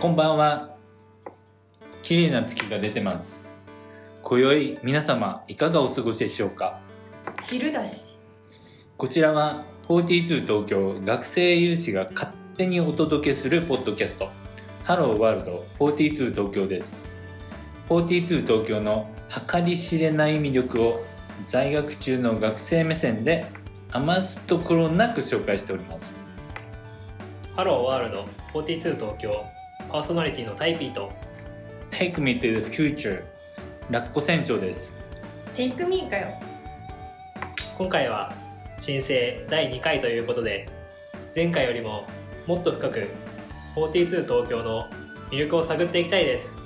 こんばんは。綺麗な月が出てます。今宵皆様いかがお過ごしでしょうか？昼だしこちらは42東京学生有志が勝手にお届けするポッドキャストハローワールド42東京です。42東京の計り知れない魅力を在学中の学生目線で余すところなく紹介しております。ハローワールド42東京パーソナリティのタイピーと。Take me to the future ラッコ船長です。テイクミーかよ。今回は申請第2回ということで前回よりももっと深く42東京の魅力を探っていきたいです。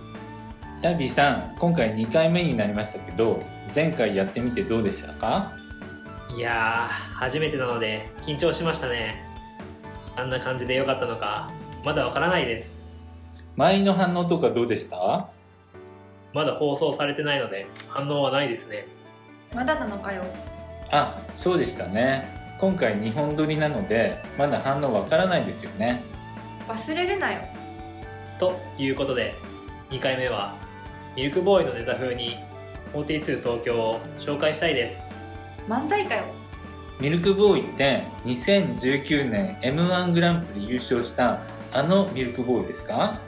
ダービーさん、今回2回目になりましたけど、前回やってみてどうでしたか？いやー初めてなので緊張しましたね。あんな感じで良かったのかまだわからないです周りの反応とかどうでした？まだ放送されてないので反応はないですね。まだなのかよ。あ、そうでしたね。今回2本撮りなので、まだ反応わからないですよね。忘れるなよ。ということで2回目はミルクボーイのネタ風に42東京を紹介したいです。漫才かよ。ミルクボーイって2019年 M1 グランプリ優勝したあのミルクボーイですか？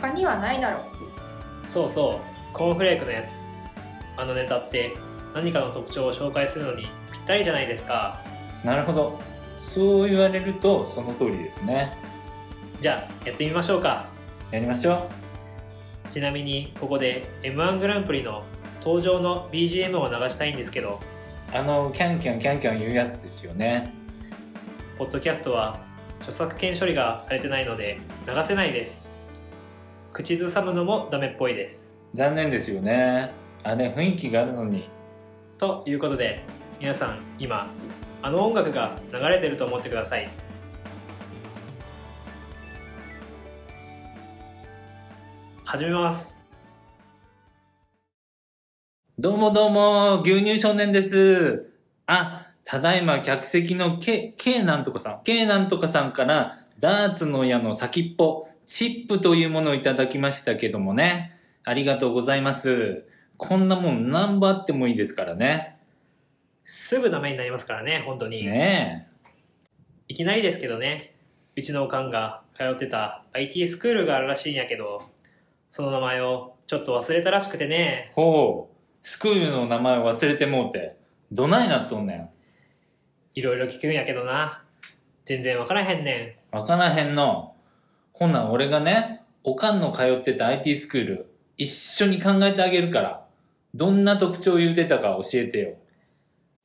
他にはないだろそうそうコーンフレークのやつあのネタって何かの特徴を紹介するのにぴったりじゃないですかなるほど。そう言われるとその通りですね。じゃあやってみましょうかやりましょちなみにここで m 1グランプリの登場の BGM を流したいんですけどう。あの、キャンキャンキャンキャン言うやつですよね。ポッドキャストは著作権処理がされてないので流せないです口ずさむのもダメっぽいです残念ですよね。あれ雰囲気があるのに。ということで皆さん今あの音楽が流れてると思ってください始めますどうもどうも、牛乳少年です。あ、ただいま客席の K、K なんとかさん、K なんとかさんから、ダーツの矢の先っぽ、チップというものをいただきましたけどもね。ありがとうございます。こんなもん何本あってもいいですからね。すぐダメになりますからね本当に、ねいきなりですけどねうちのおかんが通ってた IT スクールがあるらしいんやけどその名前をちょっと忘れたらしくてねえ。ほう、スクールの名前忘れてもうて、どないなっとんねん。いろいろ聞くんやけどな全然わからへんねんわからへんの。ほんなん俺がね、おかんの通ってた IT スクール、一緒に考えてあげるから、どんな特徴言うてたか教えてよ。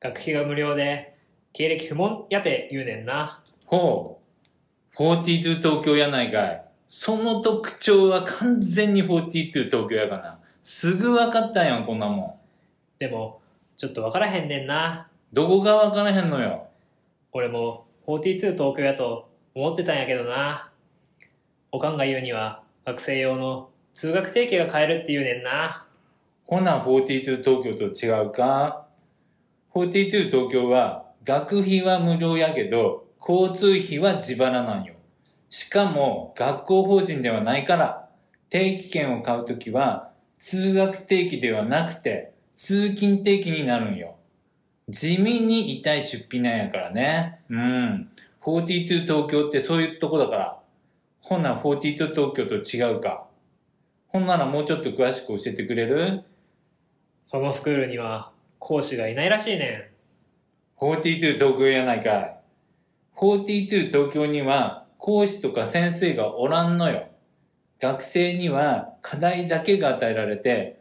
学費が無料で経歴不問やて言うねんなほう。42東京やないかい。その特徴は完全に42東京やがな。すぐ分かったやん、こんなもん。でもちょっとわからへんねんなどこが分からへんのよ。俺も42東京やと思ってたんやけどなおかんが言うには学生用の通学定期が買えるって言うねんなほな、42東京と違うか ?42 東京は、学費は無料やけど、交通費は自腹なんよ。しかも、学校法人ではないから、定期券を買うときは、通学定期ではなくて、通勤定期になるんよ。地味に痛い出費なんやからね。うん。42東京ってそういうとこだから。ほな、42東京と違うか。ほんならもうちょっと詳しく教えてくれる？そのスクールには講師がいないらしいね42東京やないかい。42東京には講師とか先生がおらんのよ。学生には課題だけが与えられて、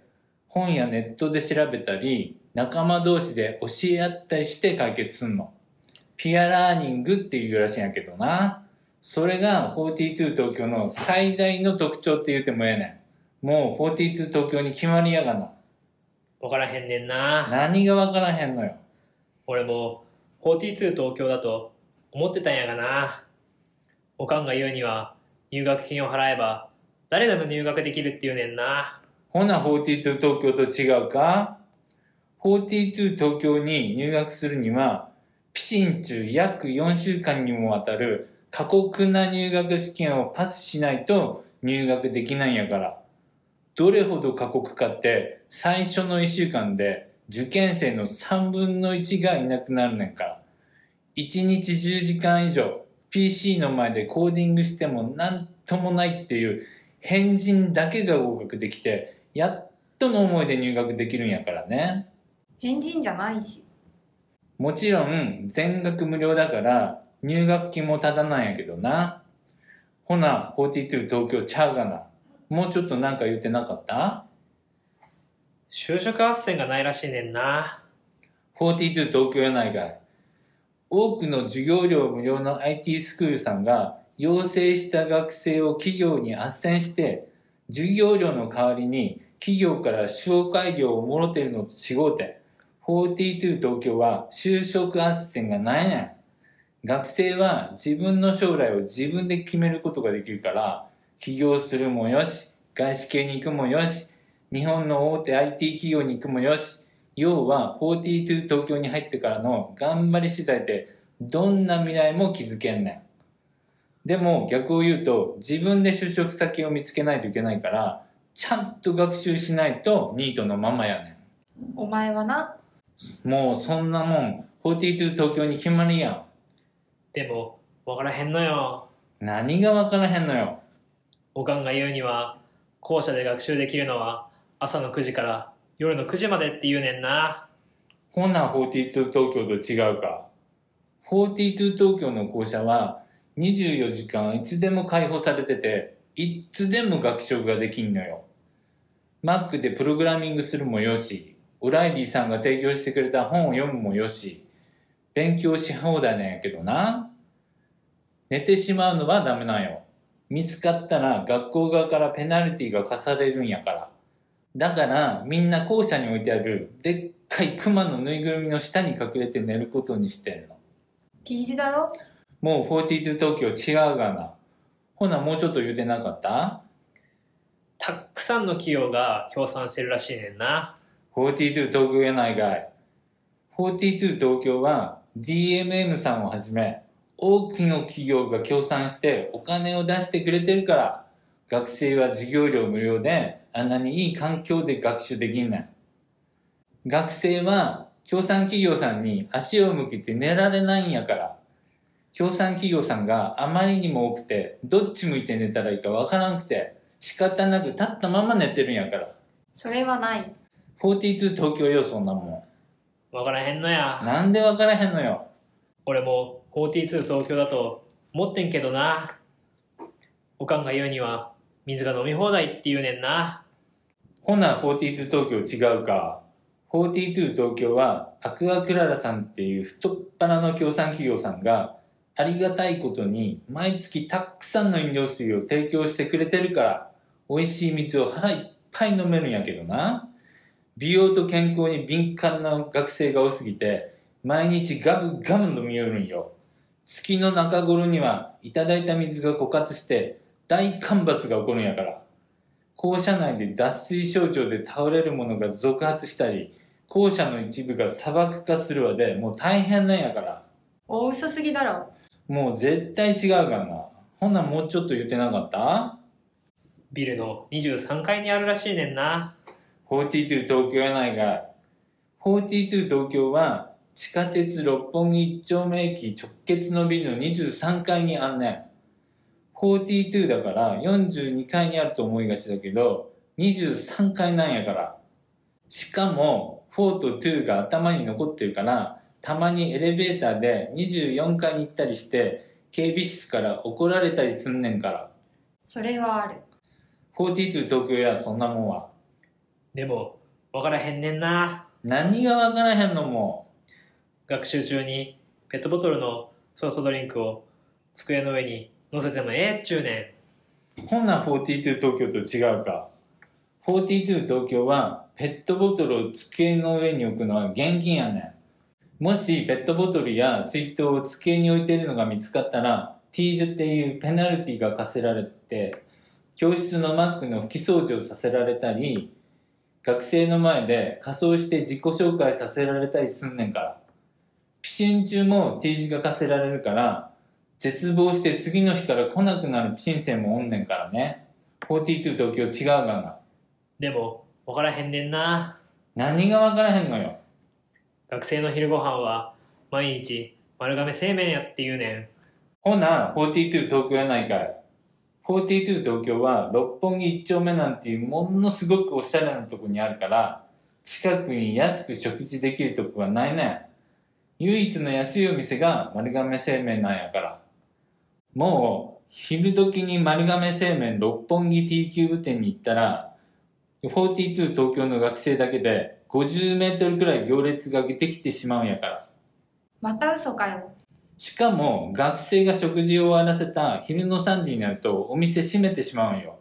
本やネットで調べたり、仲間同士で教え合ったりして解決すんの。ピアラーニングっていうらしいんやけどな。それが42東京の最大の特徴って言ってもええねん。もう42東京に決まりやがな。んわからへんねんな何がわからへんのよ。俺も42東京だと思ってたんやがなおかんが言うには入学金を払えば誰でも入学できるって言うねんなほな、42東京と違うか ?42 東京に入学するには、ピシン中約4週間にもわたる過酷な入学試験をパスしないと入学できないんやから。どれほど過酷かって、最初の1週間で受験生の3分の1がいなくなるねんから。1日10時間以上、PC の前でコーディングしてもなんともないっていう変人だけが合格できて、やっとの思いで入学できるんやからね。変人じゃないし。もちろん全額無料だから入学金もただなんやけどな。ほな、42東京ちゃうがな。もうちょっとなんか言ってなかった？就職斡旋がないらしいねんな。?42 東京やないかい。多くの授業料無料の IT スクールさんが要請した学生を企業に斡旋して、授業料の代わりに企業から紹介料をもろてるのと違うて、42東京は就職斡旋がないねん。学生は自分の将来を自分で決めることができるから、起業するもよし、外資系に行くもよし、日本の大手 IT 企業に行くもよし、要は42東京に入ってからの頑張り次第でどんな未来も築けんねん。でも逆を言うと自分で就職先を見つけないといけないからちゃんと学習しないとニートのままやねお前はな。ん。もうそんなもん42東京に決まりやでも、わからへんのよ。ん。何がわからへんのよ。おかんが言うには、校舎で学習できるのは朝の9時から夜の9時までって言うねんな。ほな42東京と違うか。42東京の校舎は24時間いつでも開放されてて、いつでも学習ができんのよ。Mac でプログラミングするもよし、オライリーさんが提供してくれた本を読むもよし、勉強し放題なんやけどな。寝てしまうのはダメなんよ。見つかったら学校側からペナルティが課されるんやから。だからみんな校舎に置いてあるでっかい熊のぬいぐるみの下に隠れて寝ることにしてんの。T 字だろ？もう42東京違うがな。ほなもうちょっと言うてなかった？たくさんの企業が協賛してるらしいねんな。?42 東京やないかい。42東京は DMM さんをはじめ多くの企業が協賛してお金を出してくれてるから学生は授業料無料であんなにいい環境で学習できんねん。学生は協賛企業さんに足を向けて寝られないんやから。協賛企業さんがあまりにも多くて、どっち向いて寝たらいいかわからんくて、仕方なく立ったまま寝てるんやから。それはない。42東京よ、そんなもわからへんのやん。。なんでわからへんのよ。俺も42東京だと思ってんけどな。おかんが言うには水が飲み放題って言うねんな。ほな、42東京違うか。42東京は、アクアクララさんっていう太っ腹の協賛企業さんが、ありがたいことに、毎月たくさんの飲料水を提供してくれてるから、美味しい水を腹いっぱい飲めるんやけどな。美容と健康に敏感な学生が多すぎて、毎日ガブガブ飲みよるんよ。月の中頃には、いただいた水が枯渇して、大干ばつが起こるんやから。校舎内で脱水症状で倒れる者が続発したり、校舎の一部が砂漠化するわで、もう大変なんやから。大嘘すぎだろ。もう絶対違うからな。ほんなんもうちょっと言ってなかった？ビルの23階にあるらしいねんな。?42 東京やないかい。42東京は地下鉄六本木一丁目駅直結のビルの23階にあんねん。42だから42階にあると思いがちだけど、23階なんやから。しかも、4と2が頭に残ってるから、たまにエレベーターで24階に行ったりして、警備室から怒られたりすんねんから。それはある。42東京やそんなもんは。でも、わからへんねんな。何がわからへんのも。学習中にペットボトルのソフトドリンクを机の上に乗せてもええっちゅうねほんな42東京と違うか。42東京はペットボトルを机の上に置くのは厳禁やねん。もしペットボトルや水筒を机に置いてるのが見つかったら T 字っていうペナルティが課せられて教室のマックの拭き掃除をさせられたり学生の前で仮装して自己紹介させられたりすんねんから。ピシン中も T 字が課せられるから絶望して次の日から来なくなるピン生もおんねんからね。42東京違うがな。でも、わからへんねんな。何がわからへんのよ。学生の昼ご飯は、毎日、丸亀製麺やって言うねん。ほな、42東京やないかい。42東京は六本木一丁目なんていうものすごくおしゃれなとこにあるから、近くに安く食事できるとこがないね。唯一の安いお店が丸亀製麺なんやから。もう、昼時に丸亀製麺六本木 T キューブ店に行ったら、42東京の学生だけで50メートルくらい行列ができてしまうんやから。また嘘かよ。しかも学生が食事を終わらせた昼の3時になるとお店閉めてしまうんよ。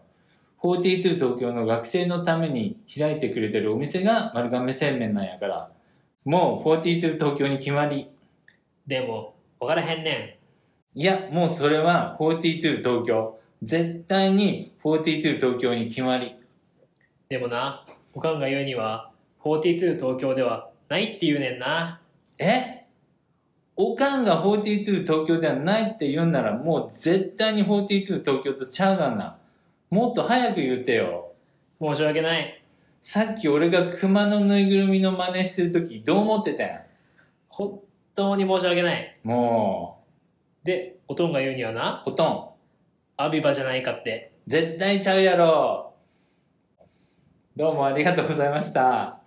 42東京の学生のために開いてくれてるお店が丸亀製麺なんやから。もう42東京に決まり。でも、わからへんねいや、もうそれは42東京。絶対に42東京に決まり。ん。でもな、おかんが言うには、42東京ではないって言うねんな。え？おかんが42東京ではないって言うんならもう絶対に42東京とちゃうがな。もっと早く言うてよ。申し訳ない。さっき俺が熊のぬいぐるみの真似してるときどう思ってたん？本当に申し訳ない。もで、おとんが言うにはなう、、おとん、アビバじゃないかって。絶対ちゃうやろ。どうもありがとうございました。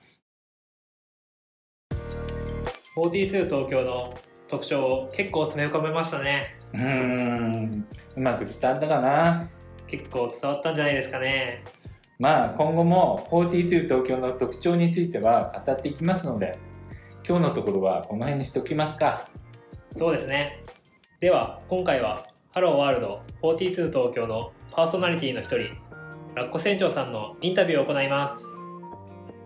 42東京の特徴を結構詰め込めましたね。うーん、うまく伝わったかな？結構伝わったんじゃないですかね。まあ今後も42東京の特徴については語っていきますので、今日のところはこの辺にしておきますか。そうですね。では、今回は、ハローワールド42東京のパーソナリティの一人、ラッコ船長さんのインタビューを行います。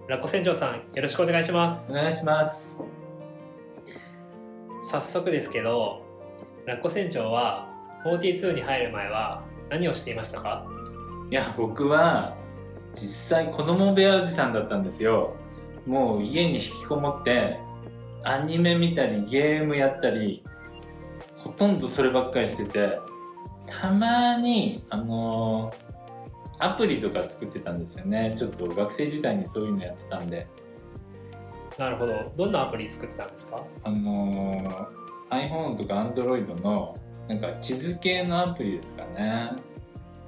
ラッコ船長さん、よろしくお願いしますお。願いします。早速ですけど、ラッコ船長は42に入る前は何をしていましたか？いや、僕は実際子供部屋おじさんだったんですよ。もう家に引きこもって、アニメ見たりゲームやったり、ほとんどそればっかりしてて、たまに、あのーアプリとか作ってたんですよね。ちょっと学生時代にそういうのやってたんで。なるほど。どんなアプリ作ってたんですか？あのー iPhone とか Android のなんか地図系のアプリですかね。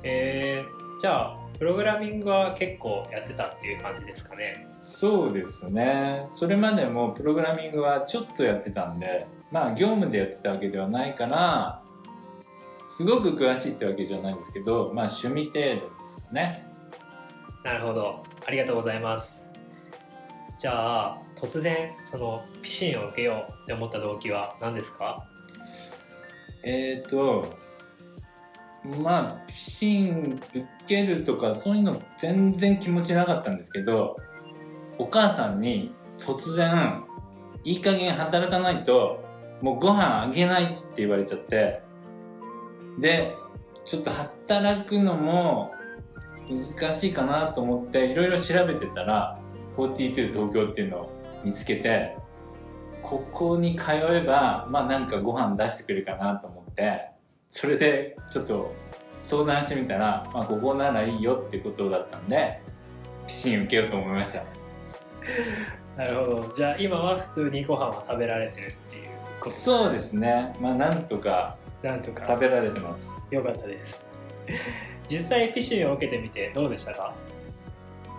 えー、じゃあ、プログラミングは結構やってたっていう感じですかね。そうですね。それまでもプログラミングはちょっとやってたんで、まあ業務でやってたわけではないから、すごく詳しいってわけじゃないんですけど、まあ趣味程度ですかね。なるほど。ありがとうございます。じゃあ、突然、その、ピシンを受けようって思った動機は何ですか？えーと、まあ、ピシン受けるとかそういうの全然気持ちなかったんですけど、お母さんに突然、いい加減働かないと、もうご飯あげないって言われちゃって、で、ちょっと働くのも難しいかなと思っていろいろ調べてたら、42東京っていうのを見つけて、ここに通えば、まあなんかご飯出してくれるかなと思って、それでちょっと相談してみたら、まあここならいいよってことだったんで、ピシン受けようと思いました。なるほど。じゃあ、今は普通にご飯は食べられてるっていうことそうですね。まあなんとかなんとか食べられてます。よかったです。実際ピシンを受けてみてどうでしたか？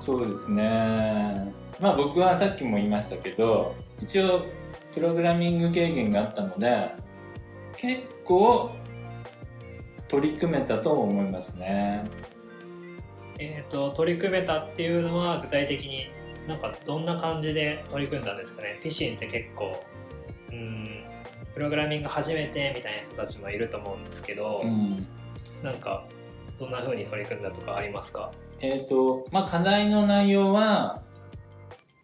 そうですね。まあ僕はさっきも言いましたけど、一応プログラミング経験があったので、結構取り組めたと思いますね。えっ、と、取り組めたっていうのは具体的になんかどんな感じで取り組んだんですかねピシンって結構、うん、プログラミング初めてみたいな人たちもいると思うんですけど、うん。なんかどんな風に取り組んだとかありますか？えっ、と、まあ課題の内容は、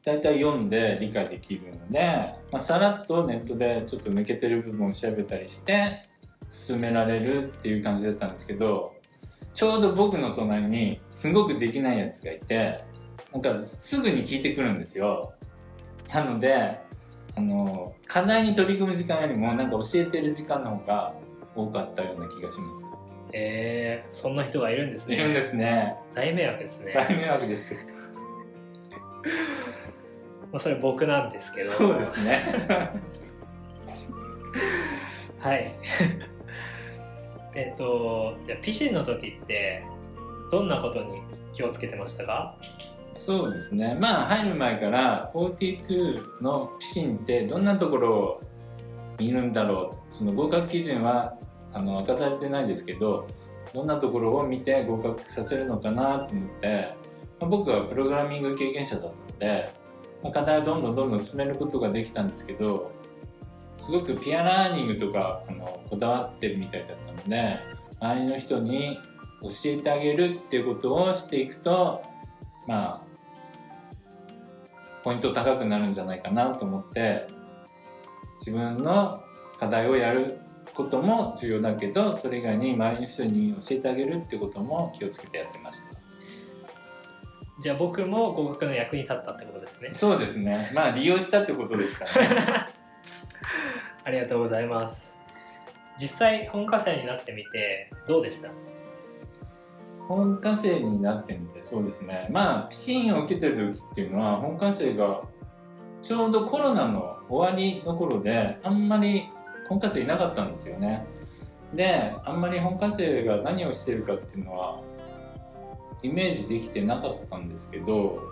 だいたい読んで理解できるので、まあ、さらっとネットでちょっと抜けてる部分を調べたりして進められるっていう感じだったんですけどちょうど僕の隣にすごくできないやつがいてなんかすぐに聞いてくるんですよ。なのであの課題に取り組む時間よりもなんか教えてる時間の方が多かったような気がします。えー、そんな人がいるんですね。いるんですね。大迷惑ですね、大迷惑です。まあ、それ僕なんですけど。そうですね。はい。えっとじゃあピシンの時ってどんなことに気をつけてましたか？そうですね。まあ入る前から42のピシンってどんなところを見るんだろう。その合格基準はあの明かされてないですけどどんなところを見て合格させるのかなと思って、まあ僕はプログラミング経験者だったので、まあ課題をどんどんどんどん進めることができたんですけどすごくピアラーニングとかあのこだわってるみたいだったので周りの人に教えてあげるっていうことをしていくとまあポイント高くなるんじゃないかなと思って自分の課題をやることも重要だけどそれ以外に周りの人に教えてあげるってことも気をつけてやってました。じゃあ僕も合格の役に立ったってことですね。そうですね。まあ利用したってことですからね。ありがとうございます。実際本科生になってみてどうでした？本科生になってみてそうですね。まあピシンを受けてる時っていうのは本科生がちょうどコロナの終わりの頃であんまり本科生いなかったんですよね。であんまり本科生が何をしてるかっていうのはイメージできてなかったんですけど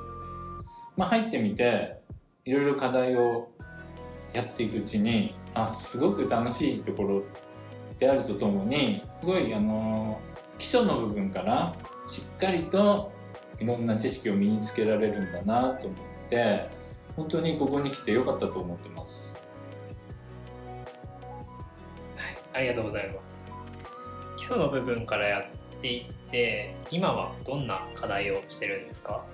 まあ入ってみていろいろ課題をやっていくうちにあすごく楽しいところであるとともにすごいあの基礎の部分からしっかりといろんな知識を身につけられるんだなと思って本当にここに来てよかったと思ってます。ありがとうございます。基礎の部分からやっていって今はどんな課題をしてるんですか？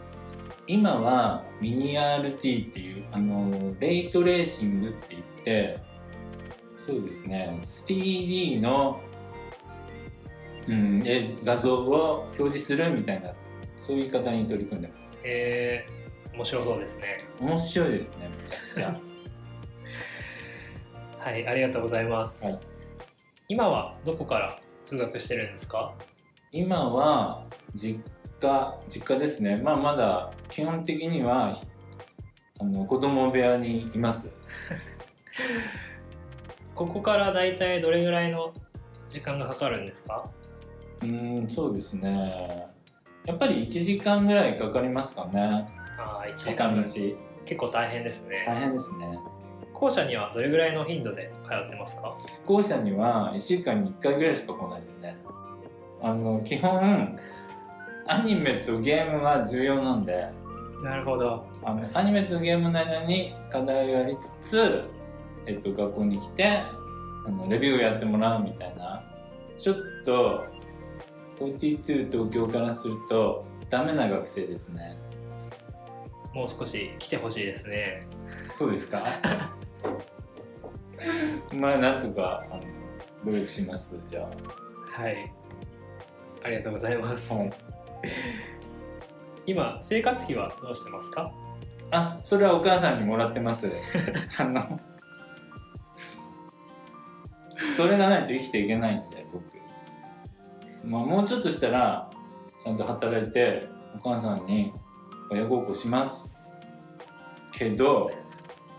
今はミニ RT っていうあのレイトレーシングって言ってそうですね 3D の、うん、え画像を表示するみたいなそういう課題に取り組んでます。えー、面白そうですね。面白いですねめちゃくちゃ。はいありがとうございます、はい今はどこから通学してるんですか？今は実家実家ですね。まあまだ基本的にはあの子供部屋にいます。ここからだいたいどれぐらいの時間がかかるんですか？うーんそうですね。やっぱり1時間ぐらいかかりますかね。ああ1時間。結構大変ですね、大変ですね校舎にはどれぐらいの頻度で通ってますか？校舎には1週間に1回ぐらいしか来ないですね。あの基本アニメとゲームは重要なんで。なるほど。あのアニメとゲームの間に課題をやりつつ、えっと、学校に来てあのレビューをやってもらうみたいな。ちょっと42東京からするとダメな学生ですね。もう少し来てほしいですね。そうですか？まあなんとかあの努力しますじゃはい。ありがとうございます、あはい。今生活費はどうしてますか？あそれはお母さんにもらってます。あのそれがないと生きていけないんで僕。まあもうちょっとしたらちゃんと働いてお母さんに親孝行します。けど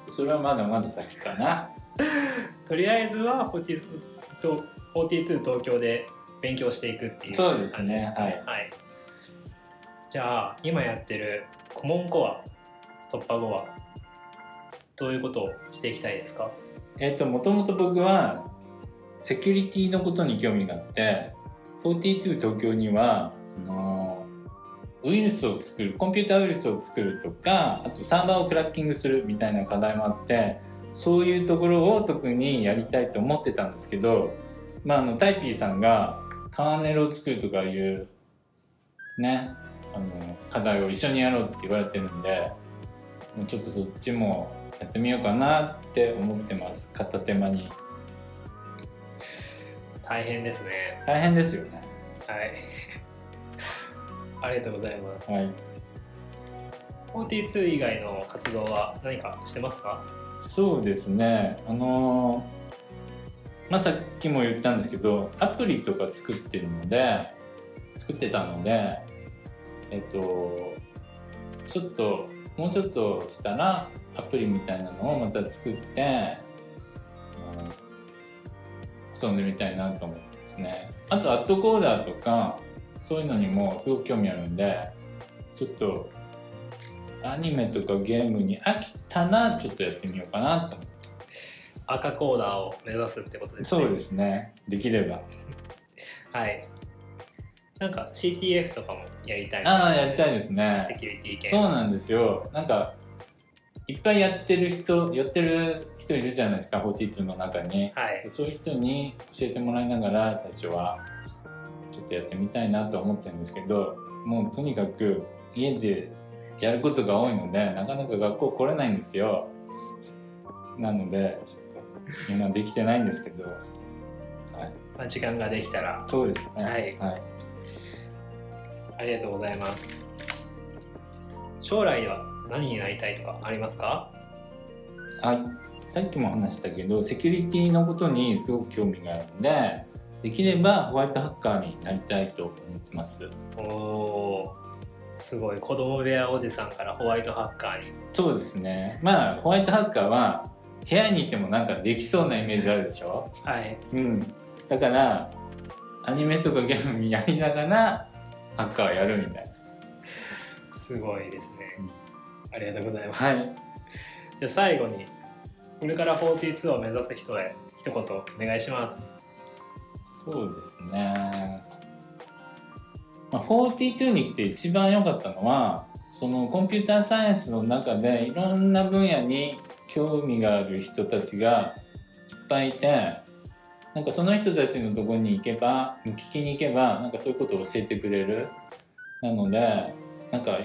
それはまだまだ先かな。とりあえずは42と42東京で勉強していくっていうそうですね。はい。はい、じゃあ今やってるコモンコア突破後はどういうことをしていきたいですか？えっ、ともともと僕はセキュリティのことに興味があって42東京にはあのウイルスを作るコンピューターウイルスを作るとかあとサーバーをクラッキングするみたいな課題もあってそういうところを特にやりたいと思ってたんですけど、まあ、あのタイピーさんがカーネルを作るとかいうねあの課題を一緒にやろうって言われてるんでもうちょっとそっちもやってみようかなって思ってます。片手間に。大変ですね。大変ですよね。はいありがとうございます。はい。42以外の活動は何かしてますか？そうですね。あのーまあ、さっきも言ったんですけどアプリとか作ってるので作ってたのでえっとちょっともうちょっとしたらアプリみたいなのをまた作って遊んでみたいなと思ってますね。あとアットコーダーとかそういうのにもすごく興味あるんでちょっとアニメとかゲームに飽きたらちょっとやってみようかなと思って。赤コーダーを目指すってことですね。そうですね。できれば。はい。なんか CTF とかもやりたい。ああやりたいですね。セキュリティ系そうなんですよ。なんかいっぱいやってる人やってる人いるじゃないですか42の中に。はい。そういう人に教えてもらいながら最初はっとやってみたいなと思ってるんですけどもうとにかく家でやることが多いのでなかなか学校来れないんですよ。なのでちょっと今できてないんですけど、はい、まあ、時間ができたら。そうですね。はい。はい、ありがとうございます。将来は何になりたいとかありますか？あさっきも話したけどセキュリティのことにすごく興味があるのでできればホワイトハッカーになりたいと思ってます。おおすごい。子供部屋おじさんからホワイトハッカーに。そうですね。まあホワイトハッカーは部屋にいてもなんかできそうなイメージあるでしょ？はい。うん。だからアニメとかゲームやりながらハッカーやるみたいすごいですね。ありがとうございます。なはい。じゃあ最後にこれから42を目指す人へ一言お願いしますそうですね、まあ、42に来て一番良かったのはそのコンピューターサイエンスの中でいろんな分野に興味がある人たちがいっぱいいてなんかその人たちのところに行けば聞きに行けばなんかそういうことを教えてくれる。なのでなんか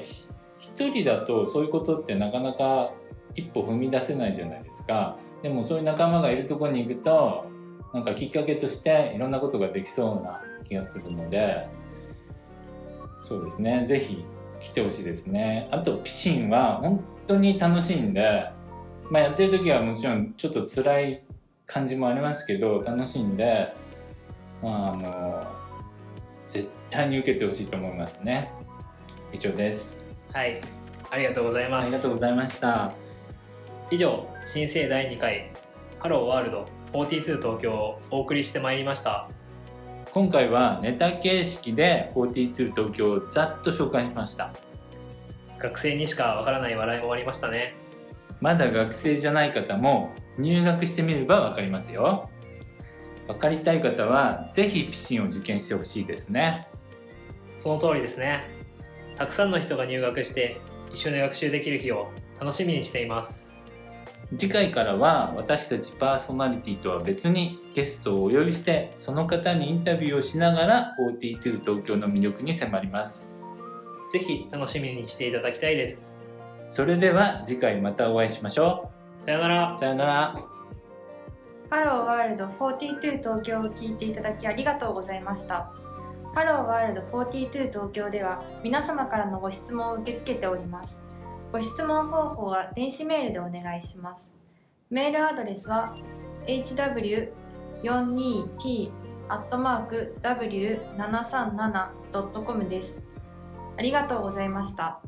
一人だとそういうことってなかなか一歩踏み出せないじゃないですか。でもそういう仲間がいるとこに行くとなんかきっかけとしていろんなことができそうな気がするのでそうですね。ぜひ来てほしいですね。あとピシンは本当に楽しいんで、まあ、やってる時はもちろんちょっと辛い感じもありますけど楽しいんでまああの絶対に受けてほしいと思いますね。以上です。はい。ありがとうございます。ありがとうございました。以上新生第2回ハローワールド42東京をお送りしてまいりました。今回はネタ形式で42東京をざっと紹介しました。学生にしかわからない笑いもありましたね。まだ学生じゃない方も入学してみれば分かりますよ。分かりたい方はぜひピシンを受験してほしいですね。その通りですね。たくさんの人が入学して一緒に学習できる日を楽しみにしています次回からは私たちパーソナリティとは別にゲストをお呼びしてその方にインタビューをしながら42東京の魅力に迫ります。ぜひ楽しみにしていただきたいです。それでは次回またお会いしましょさよなら。うさよなら。ハローワールド42東京を聞いていただきありがとうございました。ハローワールド42東京では皆様からのご質問を受け付けております。ご質問方法は電子メールでお願いします。メールアドレスは hw42t w737.com です。ありがとうございました。